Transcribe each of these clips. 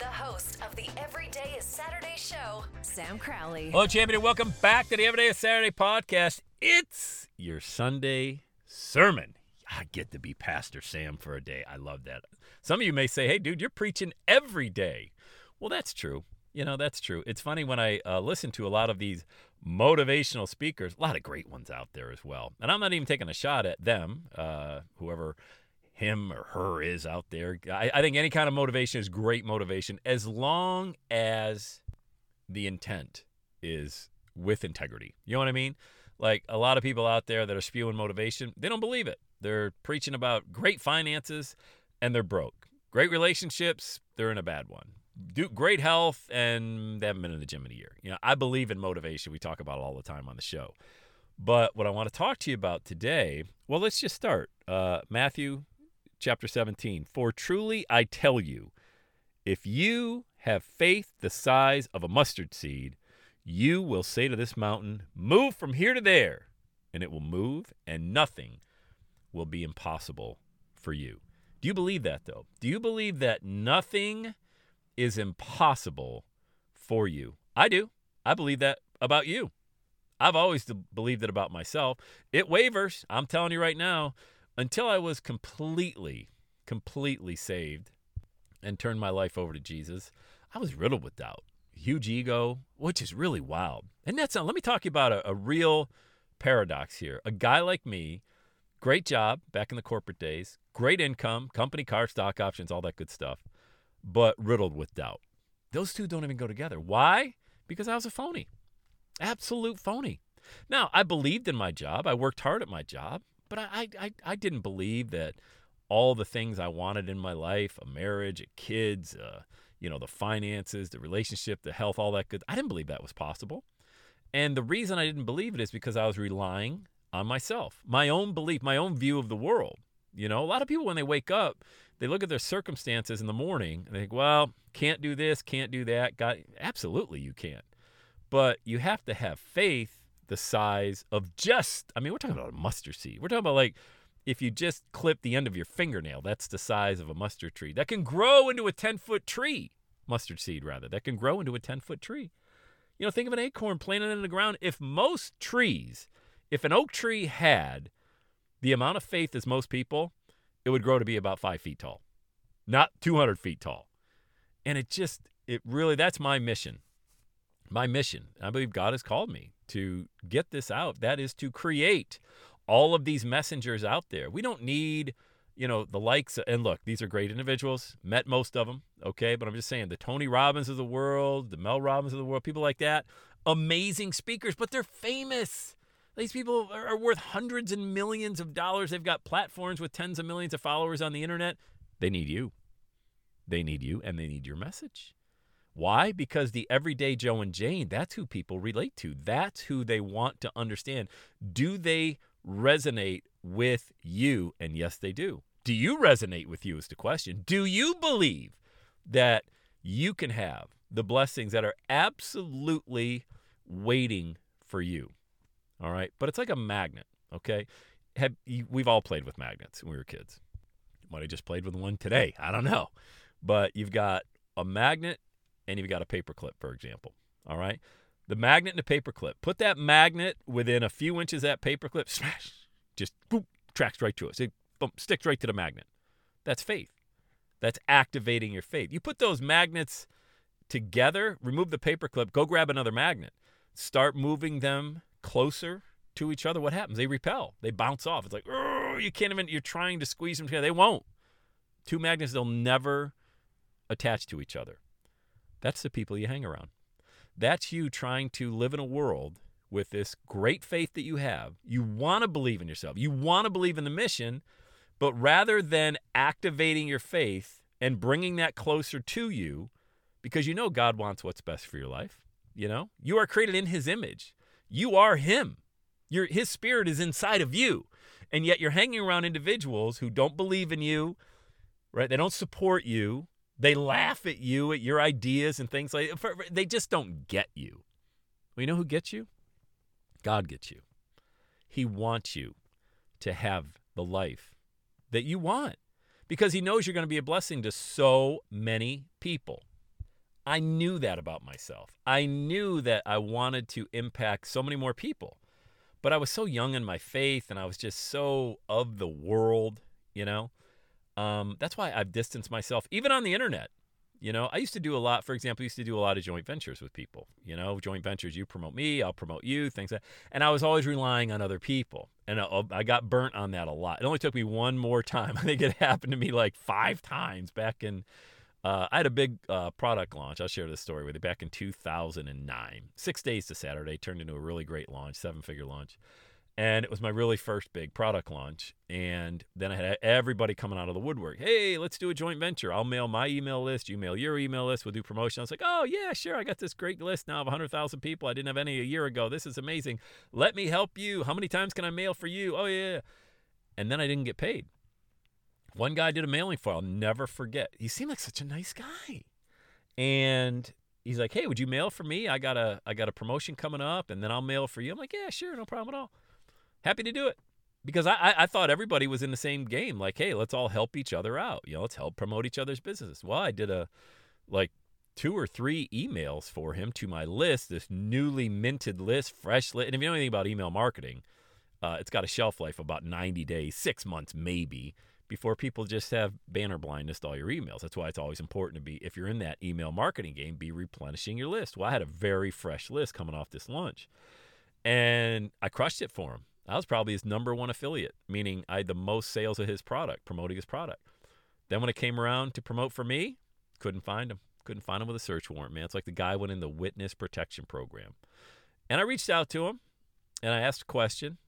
The host of the Everyday is Saturday show, Sam Crowley. Hello, champion, and welcome back to the Everyday is Saturday podcast. It's your Sunday sermon. I get to be Pastor Sam for a day. I love that. Some of you may say, hey, dude, you're preaching every day. Well, that's true. You know, that's true. It's funny when I uh, listen to a lot of these motivational speakers, a lot of great ones out there as well. And I'm not even taking a shot at them, uh, whoever him or her is out there. I, I think any kind of motivation is great motivation as long as the intent is with integrity. You know what I mean? Like a lot of people out there that are spewing motivation, they don't believe it. They're preaching about great finances and they're broke. Great relationships, they're in a bad one. Do great health and they haven't been in the gym in a year. You know, I believe in motivation. We talk about it all the time on the show. But what I want to talk to you about today, well, let's just start. Uh, Matthew chapter 17. For truly I tell you, if you have faith the size of a mustard seed, you will say to this mountain, Move from here to there, and it will move, and nothing will be impossible for you. Do you believe that, though? Do you believe that nothing is impossible for you? I do. I believe that about you. I've always believed it about myself. It wavers. I'm telling you right now, until I was completely, completely saved and turned my life over to Jesus, I was riddled with doubt huge ego, which is really wild. And that's not, let me talk about a, a real paradox here. A guy like me, great job back in the corporate days, great income, company car, stock options, all that good stuff, but riddled with doubt. Those two don't even go together. Why? Because I was a phony, absolute phony. Now, I believed in my job. I worked hard at my job, but I, I, I didn't believe that all the things I wanted in my life a marriage, a kids, uh, you know, the finances, the relationship, the health, all that good. I didn't believe that was possible. And the reason I didn't believe it is because I was relying on myself, my own belief, my own view of the world. You know, a lot of people, when they wake up, they look at their circumstances in the morning and they think, well, can't do this, can't do that. God, absolutely, you can't. But you have to have faith the size of just, I mean, we're talking about a mustard seed. We're talking about like if you just clip the end of your fingernail, that's the size of a mustard tree. That can grow into a 10 foot tree, mustard seed rather, that can grow into a 10 foot tree. You know, think of an acorn planted in the ground. If most trees, if an oak tree had the amount of faith as most people, it would grow to be about five feet tall, not 200 feet tall. And it just, it really, that's my mission. My mission. I believe God has called me to get this out. That is to create all of these messengers out there. We don't need, you know, the likes. Of, and look, these are great individuals. Met most of them, okay? But I'm just saying the Tony Robbins of the world, the Mel Robbins of the world, people like that, amazing speakers, but they're famous. These people are worth hundreds and millions of dollars. They've got platforms with tens of millions of followers on the internet. They need you. They need you and they need your message. Why? Because the everyday Joe and Jane, that's who people relate to. That's who they want to understand. Do they resonate with you? And yes, they do. Do you resonate with you? Is the question. Do you believe that you can have the blessings that are absolutely waiting for you? All right. But it's like a magnet. Okay. Have we've all played with magnets when we were kids. Might have just played with one today. I don't know. But you've got a magnet and you've got a paper clip, for example. All right the magnet and the paper clip. Put that magnet within a few inches of that paper clip, smash, just boop, tracks right to us. it. Boom, sticks right to the magnet. That's faith. That's activating your faith. You put those magnets together, remove the paper clip, go grab another magnet, start moving them closer to each other. What happens? They repel. They bounce off. It's like, oh, you can't even, you're trying to squeeze them together. They won't. Two magnets, they'll never attach to each other. That's the people you hang around. That's you trying to live in a world with this great faith that you have. You want to believe in yourself, you want to believe in the mission, but rather than activating your faith and bringing that closer to you, because you know God wants what's best for your life, you know, you are created in His image. You are Him. Your, his spirit is inside of you. And yet you're hanging around individuals who don't believe in you, right? They don't support you. They laugh at you, at your ideas and things like. They just don't get you. Well, you know who gets you? God gets you. He wants you to have the life that you want because he knows you're going to be a blessing to so many people. I knew that about myself. I knew that I wanted to impact so many more people. But I was so young in my faith and I was just so of the world, you know? Um, that's why I've distanced myself, even on the internet. You know, I used to do a lot, for example, I used to do a lot of joint ventures with people. You know, joint ventures, you promote me, I'll promote you, things like that. And I was always relying on other people. And I, I got burnt on that a lot. It only took me one more time. I think it happened to me like five times back in, uh, I had a big uh, product launch. I'll share this story with you back in 2009. Six days to Saturday turned into a really great launch, seven figure launch and it was my really first big product launch. And then I had everybody coming out of the woodwork. Hey, let's do a joint venture. I'll mail my email list. You mail your email list. We'll do promotion. I was like, oh yeah, sure. I got this great list now of 100,000 people. I didn't have any a year ago. This is amazing. Let me help you. How many times can I mail for you? Oh yeah. And then I didn't get paid. One guy did a mailing for. I'll never forget. He seemed like such a nice guy, and he's like, "Hey, would you mail for me? I got a I got a promotion coming up, and then I'll mail for you." I'm like, "Yeah, sure, no problem at all." Happy to do it because I, I thought everybody was in the same game. Like, hey, let's all help each other out. You know, let's help promote each other's businesses. Well, I did a like two or three emails for him to my list, this newly minted list, fresh list. And if you know anything about email marketing, uh, it's got a shelf life of about 90 days, six months maybe, before people just have banner blindness to all your emails. That's why it's always important to be, if you're in that email marketing game, be replenishing your list. Well, I had a very fresh list coming off this lunch, and I crushed it for him. I was probably his number one affiliate, meaning I had the most sales of his product, promoting his product. Then when it came around to promote for me, couldn't find him. Couldn't find him with a search warrant, man. It's like the guy went in the witness protection program. And I reached out to him and I asked a question.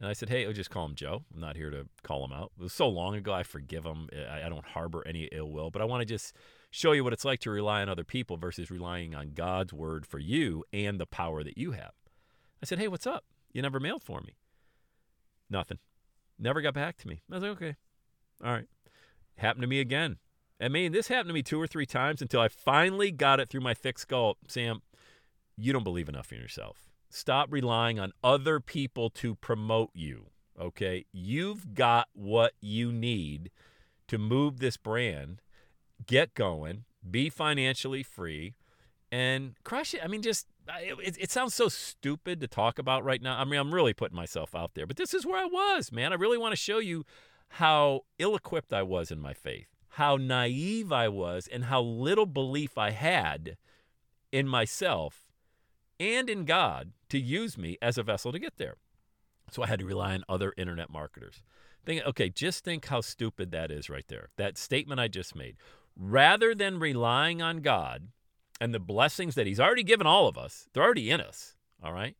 And I said, hey, I'll just call him Joe. I'm not here to call him out. It was so long ago, I forgive him. I don't harbor any ill will, but I want to just show you what it's like to rely on other people versus relying on God's word for you and the power that you have. I said, hey, what's up? You never mailed for me. Nothing. Never got back to me. I was like, okay. All right. Happened to me again. I mean, this happened to me two or three times until I finally got it through my thick skull. Sam, you don't believe enough in yourself. Stop relying on other people to promote you. Okay. You've got what you need to move this brand, get going, be financially free, and crush it. I mean, just it, it, sounds so stupid to talk about right now. I mean, I'm really putting myself out there, but this is where I was, man. I really want to show you how ill equipped I was in my faith, how naive I was, and how little belief I had in myself and in God to use me as a vessel to get there. So I had to rely on other internet marketers. Think, okay, just think how stupid that is right there. That statement I just made. Rather than relying on God and the blessings that he's already given all of us, they're already in us. All right.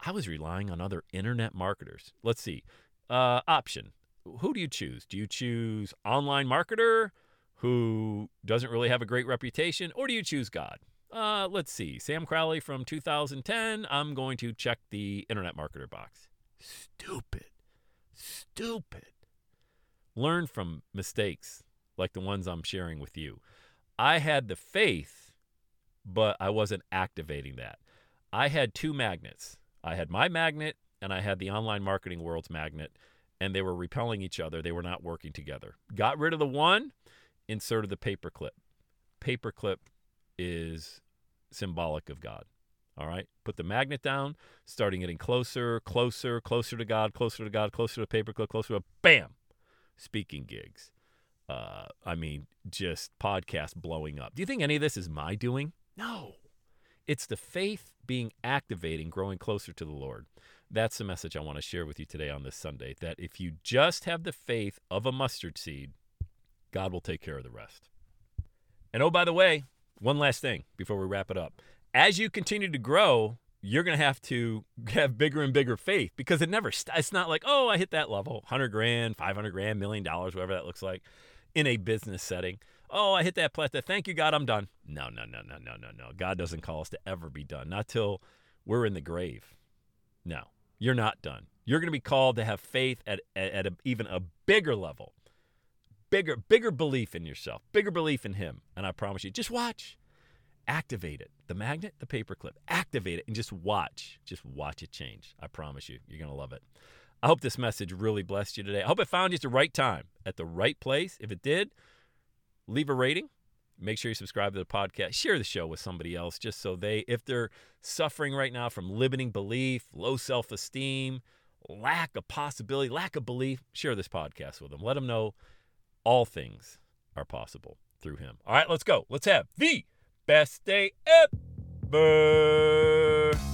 I was relying on other internet marketers. Let's see. Uh, option. Who do you choose? Do you choose online marketer who doesn't really have a great reputation, or do you choose God? Uh, let's see. Sam Crowley from 2010. I'm going to check the internet marketer box. Stupid. Stupid. Learn from mistakes like the ones I'm sharing with you. I had the faith but I wasn't activating that. I had two magnets. I had my magnet and I had the online marketing world's magnet, and they were repelling each other. They were not working together. Got rid of the one, inserted the paperclip. Paperclip is symbolic of God. All right. Put the magnet down, starting getting closer, closer, closer to God, closer to God, closer to paperclip, closer to bam, speaking gigs. Uh, I mean, just podcast blowing up. Do you think any of this is my doing? No. It's the faith being activating, growing closer to the Lord. That's the message I want to share with you today on this Sunday. That if you just have the faith of a mustard seed, God will take care of the rest. And oh, by the way, one last thing before we wrap it up. As you continue to grow, you're going to have to have bigger and bigger faith because it never, st- it's not like, oh, I hit that level 100 grand, 500 grand, million dollars, whatever that looks like in a business setting. Oh, I hit that plateau. Thank you, God, I'm done. No, no, no, no, no, no, no. God doesn't call us to ever be done, not till we're in the grave. No, you're not done. You're going to be called to have faith at, at, at a, even a bigger level, bigger, bigger belief in yourself, bigger belief in Him. And I promise you, just watch, activate it. The magnet, the paperclip, activate it, and just watch. Just watch it change. I promise you, you're going to love it. I hope this message really blessed you today. I hope it found you at the right time, at the right place. If it did, leave a rating. Make sure you subscribe to the podcast. Share the show with somebody else just so they, if they're suffering right now from limiting belief, low self esteem, lack of possibility, lack of belief, share this podcast with them. Let them know all things are possible through him. All right, let's go. Let's have the best day ever.